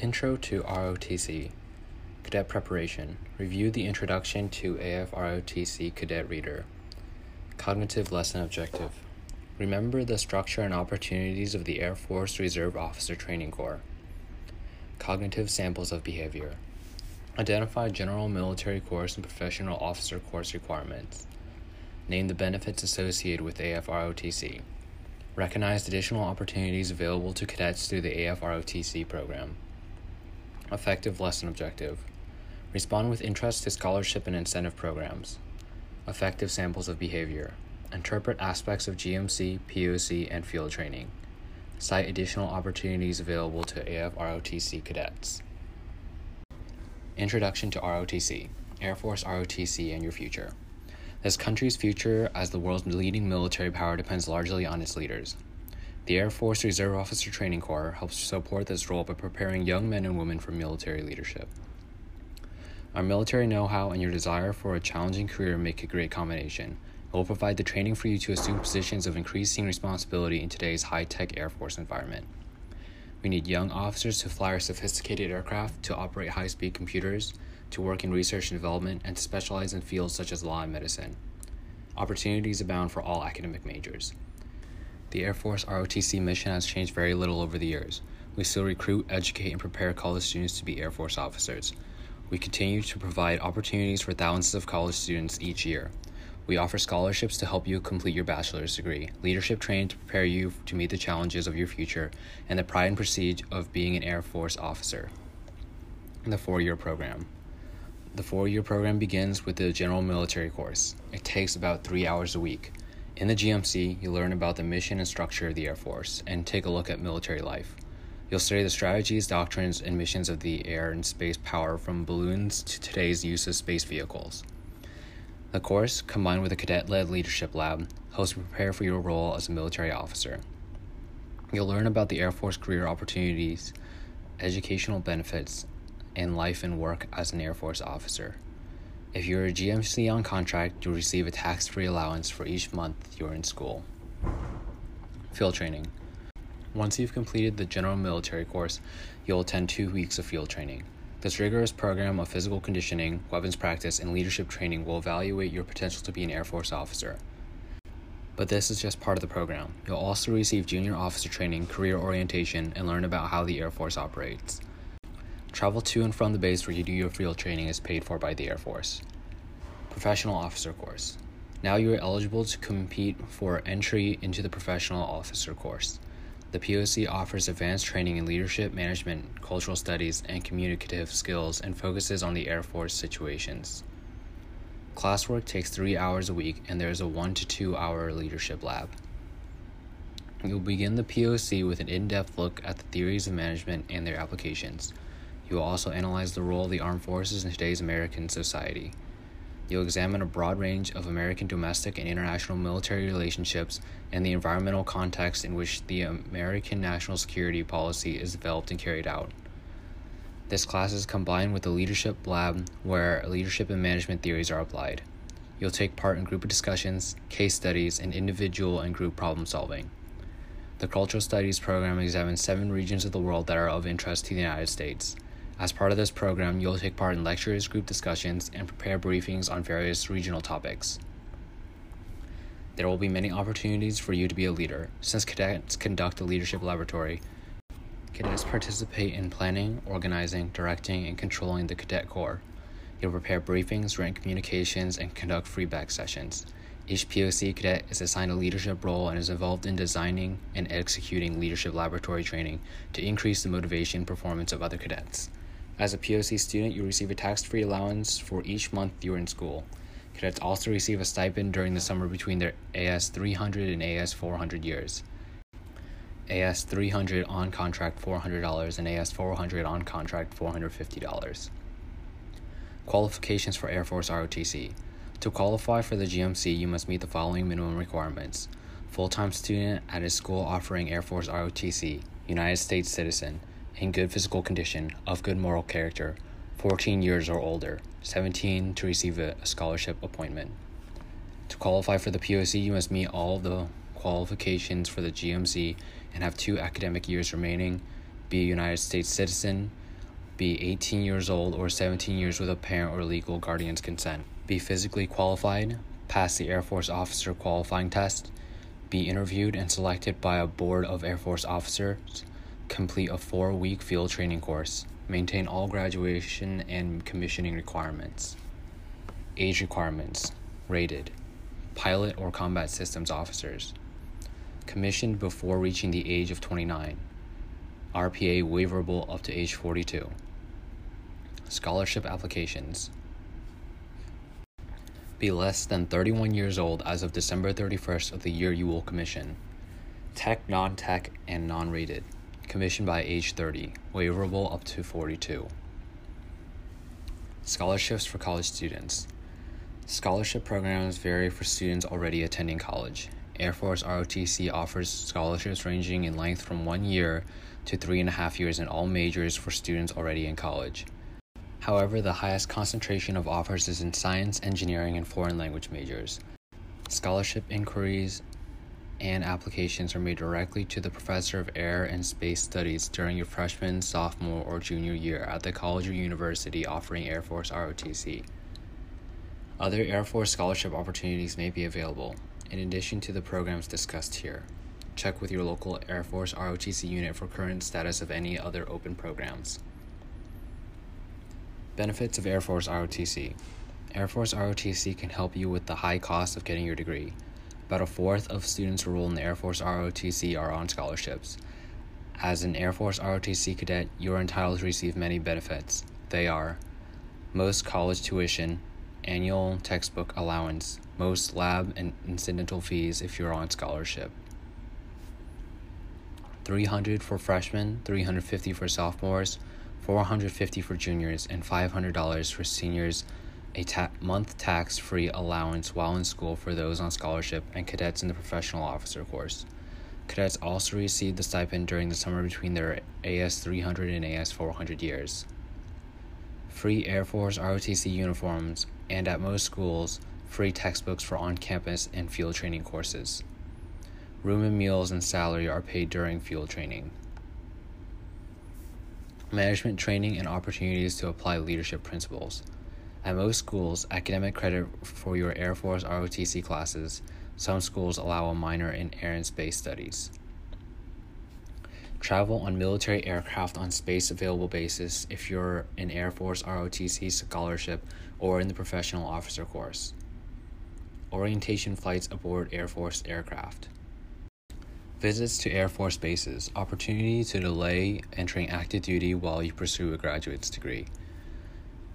Intro to ROTC Cadet Preparation. Review the introduction to AFROTC Cadet Reader. Cognitive Lesson Objective. Remember the structure and opportunities of the Air Force Reserve Officer Training Corps. Cognitive Samples of Behavior. Identify general military course and professional officer course requirements. Name the benefits associated with AFROTC. Recognize additional opportunities available to cadets through the AFROTC program. Effective lesson objective. Respond with interest to scholarship and incentive programs. Effective samples of behavior. Interpret aspects of GMC, POC, and field training. Cite additional opportunities available to AFROTC cadets. Introduction to ROTC Air Force ROTC and Your Future. This country's future as the world's leading military power depends largely on its leaders. The Air Force Reserve Officer Training Corps helps support this role by preparing young men and women for military leadership. Our military know how and your desire for a challenging career make a great combination. It will provide the training for you to assume positions of increasing responsibility in today's high tech Air Force environment. We need young officers to fly our sophisticated aircraft, to operate high speed computers, to work in research and development, and to specialize in fields such as law and medicine. Opportunities abound for all academic majors. The Air Force ROTC mission has changed very little over the years. We still recruit, educate, and prepare college students to be Air Force officers. We continue to provide opportunities for thousands of college students each year. We offer scholarships to help you complete your bachelor's degree, leadership training to prepare you to meet the challenges of your future, and the pride and prestige of being an Air Force officer. The four year program. The four year program begins with the general military course. It takes about three hours a week. In the GMC, you learn about the mission and structure of the Air Force and take a look at military life. You'll study the strategies, doctrines, and missions of the air and space power from balloons to today's use of space vehicles. The course, combined with a cadet led leadership lab, helps you prepare for your role as a military officer. You'll learn about the Air Force career opportunities, educational benefits, and life and work as an Air Force officer. If you're a GMC on contract, you'll receive a tax free allowance for each month you're in school. Field training. Once you've completed the general military course, you'll attend two weeks of field training. This rigorous program of physical conditioning, weapons practice, and leadership training will evaluate your potential to be an Air Force officer. But this is just part of the program. You'll also receive junior officer training, career orientation, and learn about how the Air Force operates. Travel to and from the base where you do your field training is paid for by the Air Force. Professional Officer Course. Now you are eligible to compete for entry into the Professional Officer Course. The POC offers advanced training in leadership, management, cultural studies, and communicative skills and focuses on the Air Force situations. Classwork takes three hours a week, and there is a one to two hour leadership lab. You'll begin the POC with an in depth look at the theories of management and their applications. You will also analyze the role of the armed forces in today's American society. You'll examine a broad range of American domestic and international military relationships and the environmental context in which the American national security policy is developed and carried out. This class is combined with the leadership lab where leadership and management theories are applied. You'll take part in group discussions, case studies, and individual and group problem solving. The Cultural Studies program examines seven regions of the world that are of interest to the United States. As part of this program, you'll take part in lectures, group discussions, and prepare briefings on various regional topics. There will be many opportunities for you to be a leader. Since cadets conduct a leadership laboratory, cadets participate in planning, organizing, directing, and controlling the cadet corps. You'll prepare briefings, written communications, and conduct feedback sessions. Each POC cadet is assigned a leadership role and is involved in designing and executing leadership laboratory training to increase the motivation and performance of other cadets. As a POC student, you receive a tax free allowance for each month you're in school. Cadets also receive a stipend during the summer between their AS 300 and AS 400 years. AS 300 on contract $400 and AS 400 on contract $450. Qualifications for Air Force ROTC. To qualify for the GMC, you must meet the following minimum requirements full time student at a school offering Air Force ROTC, United States citizen, in good physical condition, of good moral character, 14 years or older, 17 to receive a scholarship appointment. To qualify for the POC, you must meet all the qualifications for the GMC and have two academic years remaining, be a United States citizen, Be 18 years old or 17 years with a parent or legal guardian's consent. Be physically qualified. Pass the Air Force officer qualifying test. Be interviewed and selected by a board of Air Force officers. Complete a four week field training course. Maintain all graduation and commissioning requirements. Age requirements rated pilot or combat systems officers. Commissioned before reaching the age of 29. RPA waiverable up to age 42. Scholarship applications. Be less than 31 years old as of December 31st of the year you will commission. Tech, non tech, and non rated. Commissioned by age 30. Waiverable up to 42. Scholarships for college students. Scholarship programs vary for students already attending college. Air Force ROTC offers scholarships ranging in length from one year to three and a half years in all majors for students already in college. However, the highest concentration of offers is in science, engineering, and foreign language majors. Scholarship inquiries and applications are made directly to the professor of air and space studies during your freshman, sophomore, or junior year at the college or university offering Air Force ROTC. Other Air Force scholarship opportunities may be available, in addition to the programs discussed here. Check with your local Air Force ROTC unit for current status of any other open programs. Benefits of Air Force ROTC Air Force ROTC can help you with the high cost of getting your degree. About a fourth of students enrolled in the Air Force ROTC are on scholarships. As an Air Force ROTC cadet, you are entitled to receive many benefits. They are most college tuition, annual textbook allowance, most lab and incidental fees if you're on scholarship. 300 for freshmen, 350 for sophomores, 450 for juniors, and $500 for seniors, a ta- month tax free allowance while in school for those on scholarship and cadets in the professional officer course. Cadets also receive the stipend during the summer between their AS 300 and AS 400 years. Free Air Force ROTC uniforms and at most schools, free textbooks for on campus and field training courses. Room and meals and salary are paid during field training. Management training and opportunities to apply leadership principles. At most schools, academic credit for your Air Force ROTC classes. Some schools allow a minor in air and space studies. Travel on military aircraft on space available basis if you're in Air Force ROTC scholarship or in the professional officer course. Orientation flights aboard Air Force aircraft. Visits to Air Force bases. Opportunity to delay entering active duty while you pursue a graduate's degree.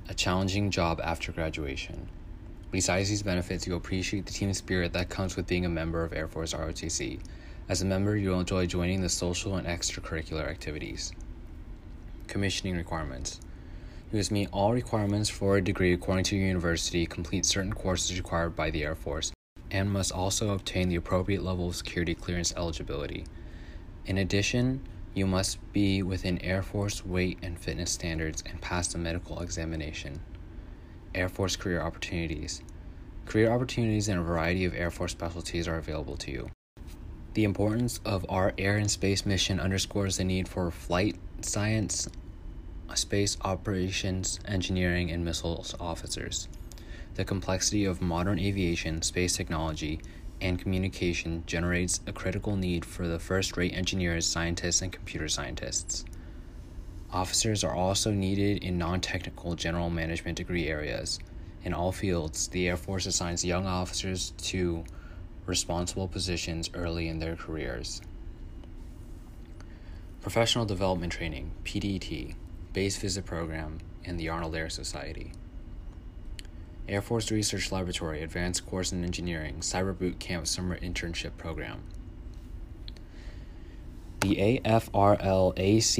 A challenging job after graduation. Besides these benefits, you'll appreciate the team spirit that comes with being a member of Air Force ROTC. As a member, you'll enjoy joining the social and extracurricular activities. Commissioning requirements. You must meet all requirements for a degree according to your university, complete certain courses required by the Air Force, and must also obtain the appropriate level of security clearance eligibility. In addition, you must be within Air Force weight and fitness standards and pass the medical examination. Air Force career opportunities. Career opportunities in a variety of Air Force specialties are available to you. The importance of our air and space mission underscores the need for flight science, space operations, engineering, and missiles officers. The complexity of modern aviation, space technology, and communication generates a critical need for the first rate engineers, scientists, and computer scientists. Officers are also needed in non technical general management degree areas. In all fields, the Air Force assigns young officers to responsible positions early in their careers. Professional Development Training, PDT, Base Visit Program, and the Arnold Air Society. Air Force Research Laboratory Advanced Course in Engineering Cyber Boot Camp Summer Internship Program. The AFRL ACE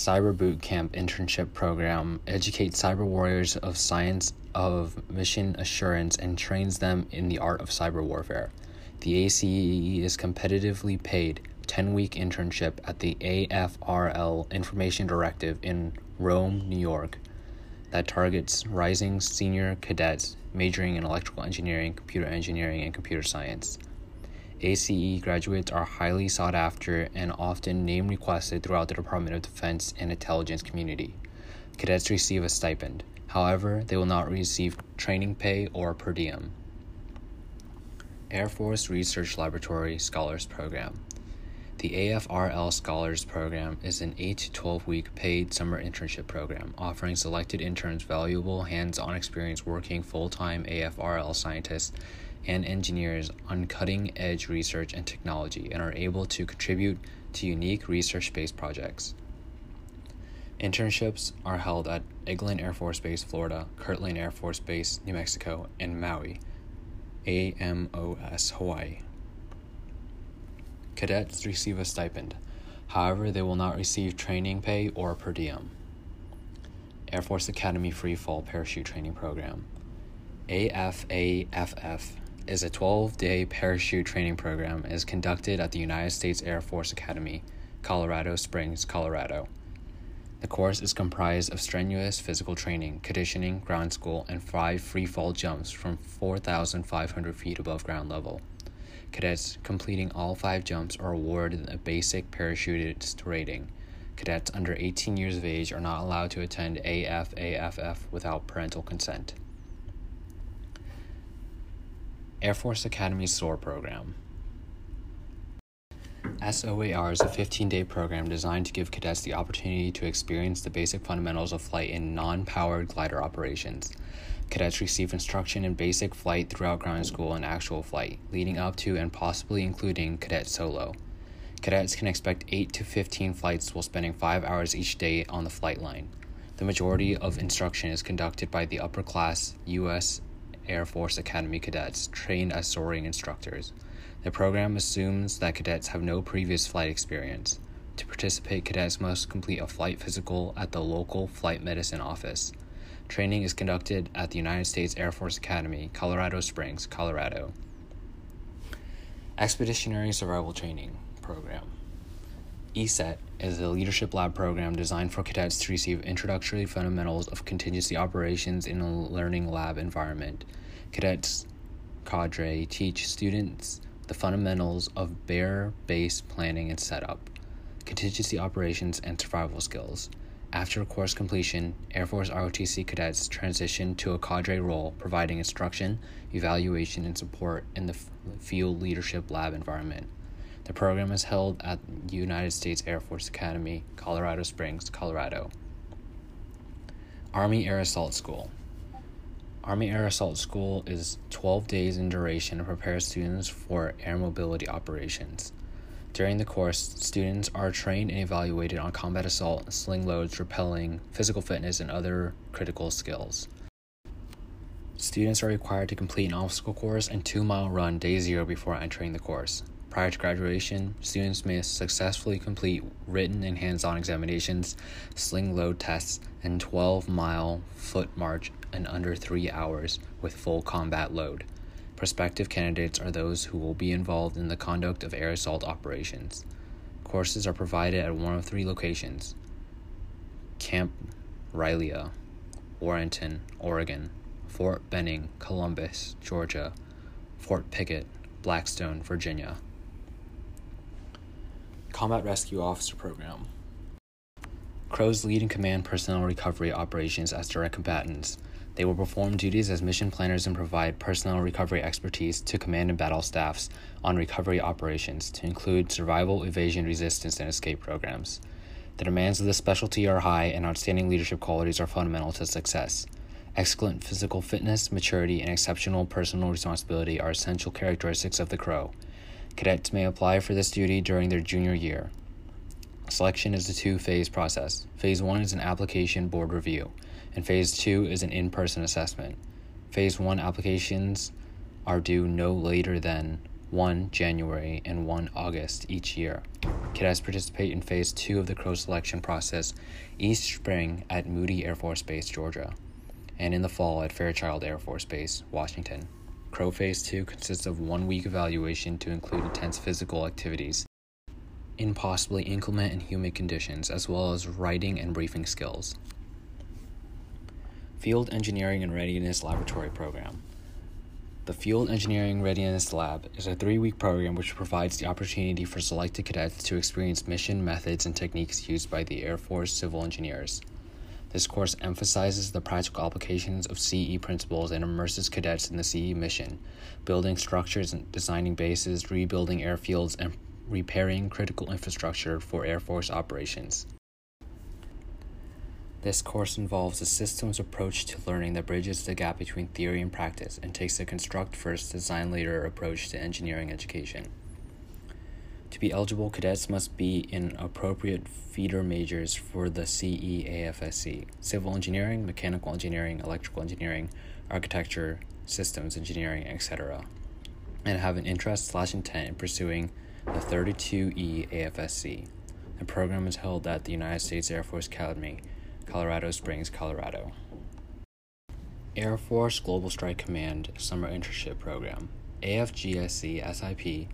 Cyber Boot Camp Internship Program educates cyber warriors of science of mission assurance and trains them in the art of cyber warfare. The ACE is competitively paid 10 week internship at the AFRL Information Directive in Rome, New York, that targets rising senior cadets majoring in electrical engineering, computer engineering, and computer science. ACE graduates are highly sought after and often name requested throughout the Department of Defense and intelligence community. Cadets receive a stipend. However, they will not receive training pay or per diem. Air Force Research Laboratory Scholars Program. The AFRL Scholars Program is an 8 to 12 week paid summer internship program offering selected interns valuable hands on experience working full time AFRL scientists and engineers on cutting edge research and technology and are able to contribute to unique research based projects. Internships are held at Eglin Air Force Base, Florida, Kirtland Air Force Base, New Mexico, and Maui, AMOS, Hawaii. Cadets receive a stipend. However, they will not receive training pay or per diem. Air Force Academy Free Fall Parachute Training Program. AFAFF is a 12 day parachute training program is conducted at the United States Air Force Academy, Colorado Springs, Colorado. The course is comprised of strenuous physical training, conditioning, ground school, and five free fall jumps from 4,500 feet above ground level. Cadets completing all five jumps are awarded a basic parachutist rating. Cadets under 18 years of age are not allowed to attend AFAFF without parental consent. Air Force Academy SOAR program. SOAR is a 15 day program designed to give cadets the opportunity to experience the basic fundamentals of flight in non powered glider operations. Cadets receive instruction in basic flight throughout ground school and actual flight, leading up to and possibly including cadet solo. Cadets can expect 8 to 15 flights while spending 5 hours each day on the flight line. The majority of instruction is conducted by the upper class U.S. Air Force Academy cadets trained as soaring instructors. The program assumes that cadets have no previous flight experience. To participate, cadets must complete a flight physical at the local flight medicine office. Training is conducted at the United States Air Force Academy, Colorado Springs, Colorado. Expeditionary Survival Training Program. ESET is a leadership lab program designed for cadets to receive introductory fundamentals of contingency operations in a learning lab environment. Cadets cadre teach students the fundamentals of bare based planning and setup, contingency operations, and survival skills. After course completion, Air Force ROTC cadets transition to a cadre role, providing instruction, evaluation, and support in the field leadership lab environment. The program is held at United States Air Force Academy, Colorado Springs, Colorado. Army Air Assault School. Army Air Assault School is 12 days in duration and prepares students for air mobility operations. During the course, students are trained and evaluated on combat assault, sling loads, rappelling, physical fitness, and other critical skills. Students are required to complete an obstacle course and two mile run day zero before entering the course. Prior to graduation, students may successfully complete written and hands on examinations, sling load tests, and 12 mile foot march in under three hours with full combat load. Prospective candidates are those who will be involved in the conduct of air assault operations. Courses are provided at one of three locations Camp Rilea, Warrenton, Oregon, Fort Benning, Columbus, Georgia, Fort Pickett, Blackstone, Virginia. Combat Rescue Officer Program Crows lead and command personnel recovery operations as direct combatants. They will perform duties as mission planners and provide personnel recovery expertise to command and battle staffs on recovery operations, to include survival, evasion, resistance, and escape programs. The demands of this specialty are high, and outstanding leadership qualities are fundamental to success. Excellent physical fitness, maturity, and exceptional personal responsibility are essential characteristics of the Crow. Cadets may apply for this duty during their junior year. Selection is a two phase process. Phase 1 is an application board review and Phase 2 is an in person assessment. Phase 1 applications are due no later than 1 January and 1 August each year. Cadets participate in Phase 2 of the Crow selection process each spring at Moody Air Force Base, Georgia, and in the fall at Fairchild Air Force Base, Washington. Crow Phase 2 consists of one week evaluation to include intense physical activities in possibly inclement and humid conditions, as well as writing and briefing skills. Field Engineering and Readiness Laboratory Program. The Field Engineering Readiness Lab is a three week program which provides the opportunity for selected cadets to experience mission methods and techniques used by the Air Force civil engineers. This course emphasizes the practical applications of CE principles and immerses cadets in the CE mission, building structures and designing bases, rebuilding airfields, and repairing critical infrastructure for Air Force operations. This course involves a systems approach to learning that bridges the gap between theory and practice and takes a construct first, design later approach to engineering education. To be eligible, cadets must be in appropriate feeder majors for the CEAFSC civil engineering, mechanical engineering, electrical engineering, architecture, systems engineering, etc., and have an interest slash intent in pursuing the 32E AFSC. The program is held at the United States Air Force Academy Colorado Springs, Colorado. Air Force Global Strike Command Summer Internship Program, AFGSC SIP,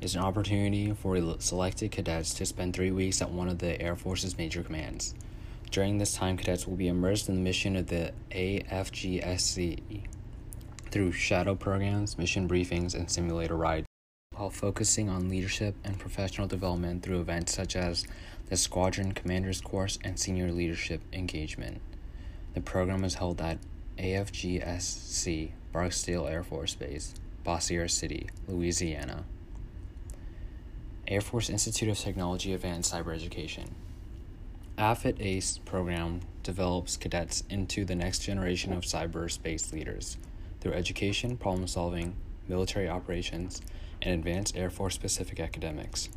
is an opportunity for selected cadets to spend three weeks at one of the Air Force's major commands. During this time, cadets will be immersed in the mission of the AFGSC through shadow programs, mission briefings, and simulator rides, while focusing on leadership and professional development through events such as the Squadron Commander's Course, and Senior Leadership Engagement. The program is held at AFGSC Barksdale Air Force Base, Bossier City, Louisiana. Air Force Institute of Technology Advanced Cyber Education. AFIT ACE program develops cadets into the next generation of cyberspace leaders through education, problem solving, military operations, and advanced Air Force specific academics.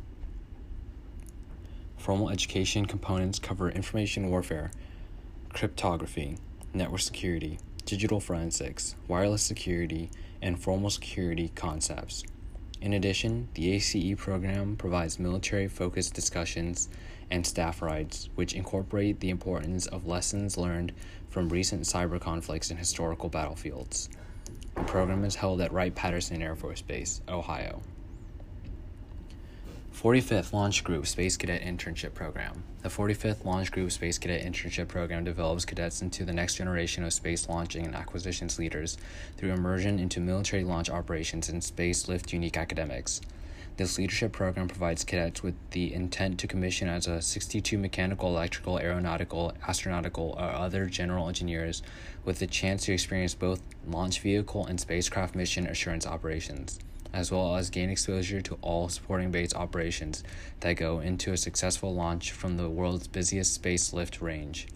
Formal education components cover information warfare, cryptography, network security, digital forensics, wireless security, and formal security concepts. In addition, the ACE program provides military focused discussions and staff rides, which incorporate the importance of lessons learned from recent cyber conflicts and historical battlefields. The program is held at Wright Patterson Air Force Base, Ohio. 45th Launch Group Space Cadet Internship Program. The 45th Launch Group Space Cadet Internship Program develops cadets into the next generation of space launching and acquisitions leaders through immersion into military launch operations and space lift unique academics. This leadership program provides cadets with the intent to commission as a 62 mechanical, electrical, aeronautical, astronautical, or other general engineers with the chance to experience both launch vehicle and spacecraft mission assurance operations as well as gain exposure to all supporting base operations that go into a successful launch from the world's busiest space lift range.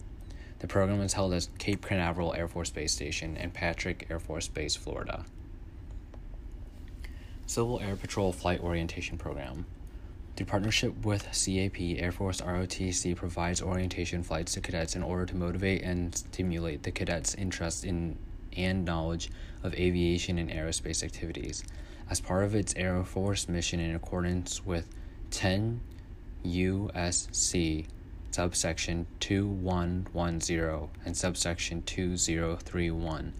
The program is held at Cape Canaveral Air Force Base Station and Patrick Air Force Base, Florida. Civil Air Patrol Flight Orientation Program. Through partnership with CAP, Air Force ROTC provides orientation flights to cadets in order to motivate and stimulate the cadets' interest in and knowledge of aviation and aerospace activities as part of its Air Force mission in accordance with 10 USC subsection 2110 and subsection 2031.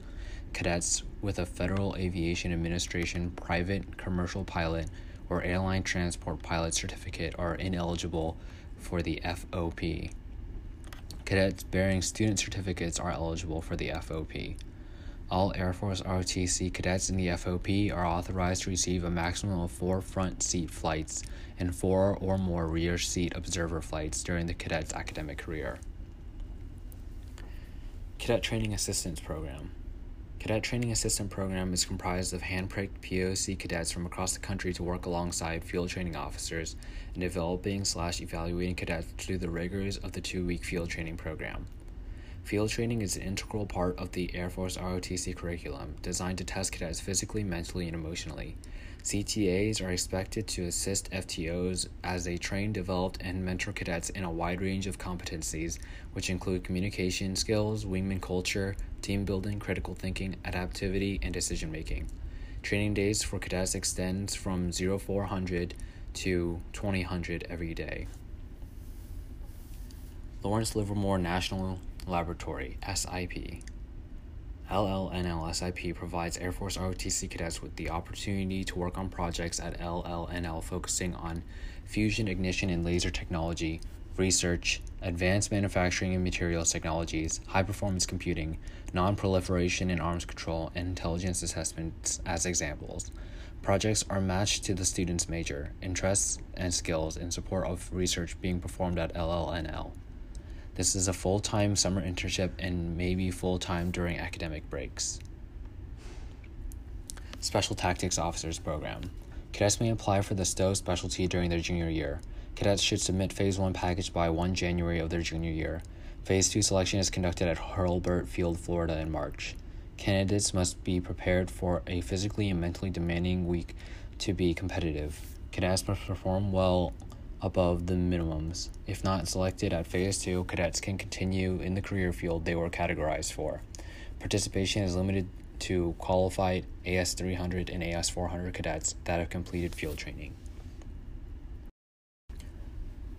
Cadets with a Federal Aviation Administration private commercial pilot or airline transport pilot certificate are ineligible for the FOP. Cadets bearing student certificates are eligible for the FOP. All Air Force ROTC cadets in the FOP are authorized to receive a maximum of four front seat flights and four or more rear seat observer flights during the cadet's academic career. Cadet Training Assistance Program Cadet Training Assistant Program is comprised of hand-picked POC cadets from across the country to work alongside field training officers in developing slash evaluating cadets through the rigors of the two-week field training program. Field training is an integral part of the Air Force ROTC curriculum, designed to test cadets physically, mentally, and emotionally. CTAs are expected to assist FTOs as they train, develop, and mentor cadets in a wide range of competencies, which include communication skills, wingman culture, team building, critical thinking, adaptivity, and decision making. Training days for cadets extends from 0400 to 2000 every day. Lawrence Livermore National Laboratory SIP. LLNL SIP provides Air Force ROTC cadets with the opportunity to work on projects at LLNL focusing on fusion ignition and laser technology, research, advanced manufacturing and materials technologies, high performance computing, non proliferation and arms control, and intelligence assessments as examples. Projects are matched to the student's major, interests, and skills in support of research being performed at LLNL. This is a full time summer internship and maybe full time during academic breaks. Special Tactics Officers Program. Cadets may apply for the STO specialty during their junior year. Cadets should submit Phase 1 package by 1 January of their junior year. Phase 2 selection is conducted at Hurlburt Field, Florida in March. Candidates must be prepared for a physically and mentally demanding week to be competitive. Cadets must perform well above the minimums. If not selected at Phase 2, cadets can continue in the career field they were categorized for. Participation is limited to qualified AS300 and AS400 cadets that have completed field training.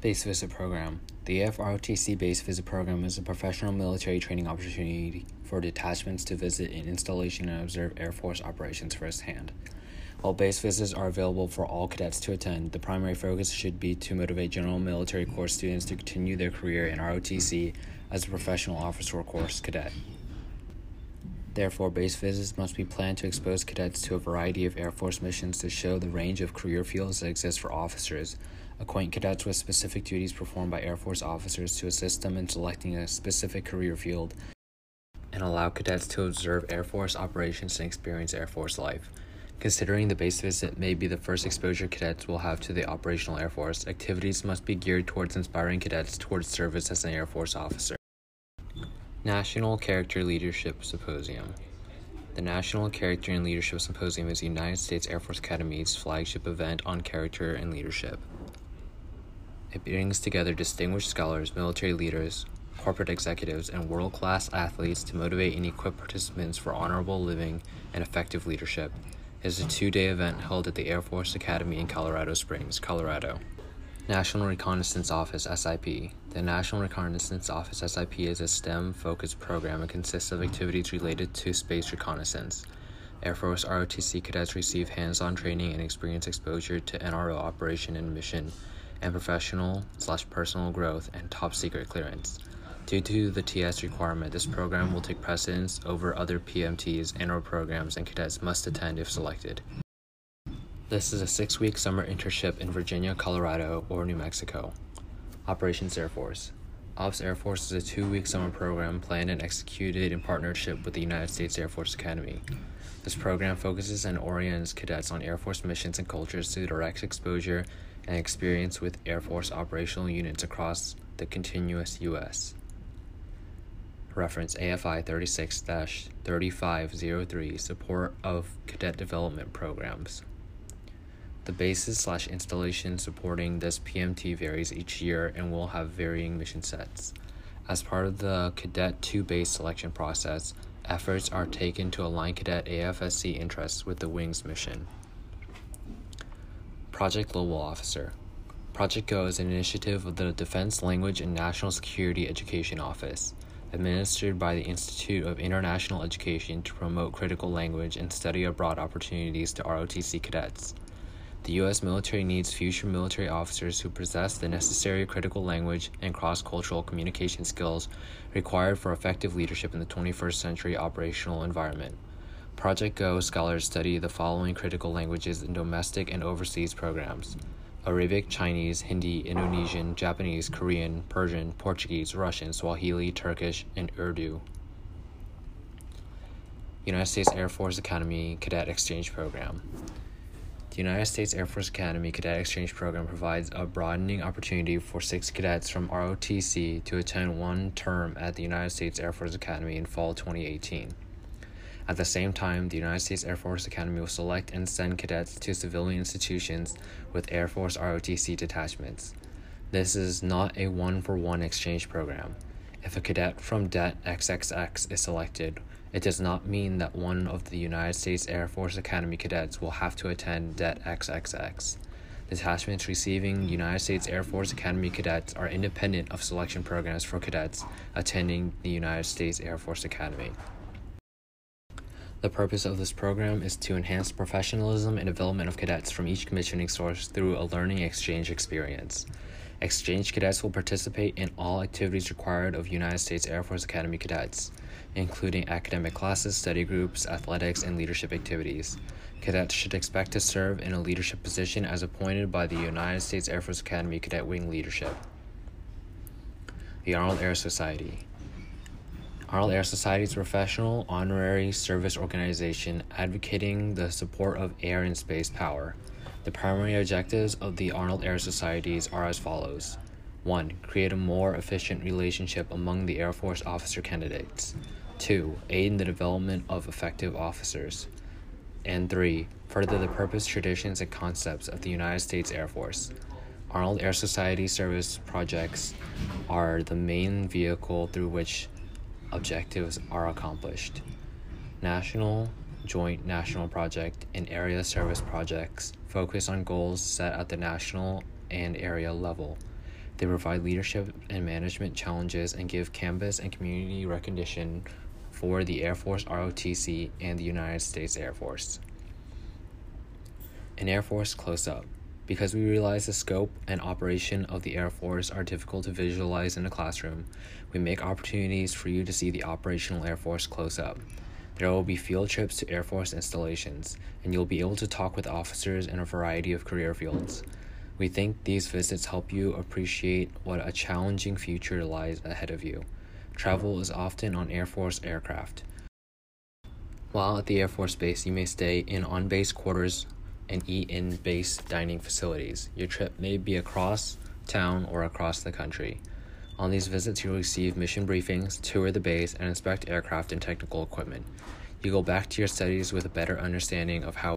Base Visit Program The AFROTC Base Visit Program is a professional military training opportunity for detachments to visit an installation and observe Air Force operations firsthand. While base visits are available for all cadets to attend, the primary focus should be to motivate general military corps students to continue their career in ROTC as a professional officer or course cadet. Therefore, base visits must be planned to expose cadets to a variety of Air Force missions to show the range of career fields that exist for officers, acquaint cadets with specific duties performed by Air Force officers to assist them in selecting a specific career field, and allow cadets to observe Air Force operations and experience Air Force life. Considering the base visit may be the first exposure cadets will have to the operational Air Force, activities must be geared towards inspiring cadets towards service as an Air Force officer. National Character Leadership Symposium. The National Character and Leadership Symposium is the United States Air Force Academy's flagship event on character and leadership. It brings together distinguished scholars, military leaders, corporate executives, and world class athletes to motivate and equip participants for honorable living and effective leadership. Is a two day event held at the Air Force Academy in Colorado Springs, Colorado. National Reconnaissance Office SIP. The National Reconnaissance Office SIP is a STEM focused program and consists of activities related to space reconnaissance. Air Force ROTC cadets receive hands on training and experience exposure to NRO operation and mission, and professional slash personal growth and top secret clearance. Due to the TS requirement, this program will take precedence over other PMTs and or programs and cadets must attend if selected. This is a six week summer internship in Virginia, Colorado, or New Mexico. Operations Air Force. Ops Air Force is a two week summer program planned and executed in partnership with the United States Air Force Academy. This program focuses and orients cadets on Air Force missions and cultures through direct exposure and experience with Air Force operational units across the continuous U.S. Reference AFI 36 3503 Support of Cadet Development Programs. The basis slash installation supporting this PMT varies each year and will have varying mission sets. As part of the Cadet 2 base selection process, efforts are taken to align Cadet AFSC interests with the Wing's mission. Project Global Officer Project Go is an initiative of the Defense Language and National Security Education Office, administered by the Institute of International Education to promote critical language and study abroad opportunities to ROTC cadets. The U.S. military needs future military officers who possess the necessary critical language and cross cultural communication skills required for effective leadership in the 21st century operational environment. Project Go scholars study the following critical languages in domestic and overseas programs Arabic, Chinese, Hindi, Indonesian, Japanese, Korean, Persian, Portuguese, Russian, Swahili, Turkish, and Urdu. United States Air Force Academy Cadet Exchange Program. The United States Air Force Academy Cadet Exchange Program provides a broadening opportunity for six cadets from ROTC to attend one term at the United States Air Force Academy in fall 2018. At the same time, the United States Air Force Academy will select and send cadets to civilian institutions with Air Force ROTC detachments. This is not a one for one exchange program. If a cadet from DET XXX is selected, it does not mean that one of the United States Air Force Academy cadets will have to attend DET XXX. Detachments receiving United States Air Force Academy cadets are independent of selection programs for cadets attending the United States Air Force Academy. The purpose of this program is to enhance professionalism and development of cadets from each commissioning source through a learning exchange experience. Exchange cadets will participate in all activities required of United States Air Force Academy cadets including academic classes, study groups, athletics, and leadership activities. Cadets should expect to serve in a leadership position as appointed by the United States Air Force Academy Cadet Wing Leadership. the Arnold Air Society. Arnold Air Society is a professional honorary service organization advocating the support of air and space power. The primary objectives of the Arnold Air Societies are as follows 1. Create a more efficient relationship among the Air Force officer candidates. 2. Aid in the development of effective officers. And 3. Further the purpose, traditions, and concepts of the United States Air Force. Arnold Air Society service projects are the main vehicle through which objectives are accomplished. National, Joint National Project, and Area Service Projects focus on goals set at the national and area level. They provide leadership and management challenges and give campus and community recognition for the Air Force ROTC and the United States Air Force. An Air Force close up. Because we realize the scope and operation of the Air Force are difficult to visualize in a classroom, we make opportunities for you to see the operational Air Force close up. There will be field trips to Air Force installations, and you'll be able to talk with officers in a variety of career fields. We think these visits help you appreciate what a challenging future lies ahead of you. Travel is often on Air Force aircraft. While at the Air Force Base, you may stay in on base quarters and eat in base dining facilities. Your trip may be across town or across the country. On these visits, you'll receive mission briefings, tour the base, and inspect aircraft and technical equipment. You go back to your studies with a better understanding of how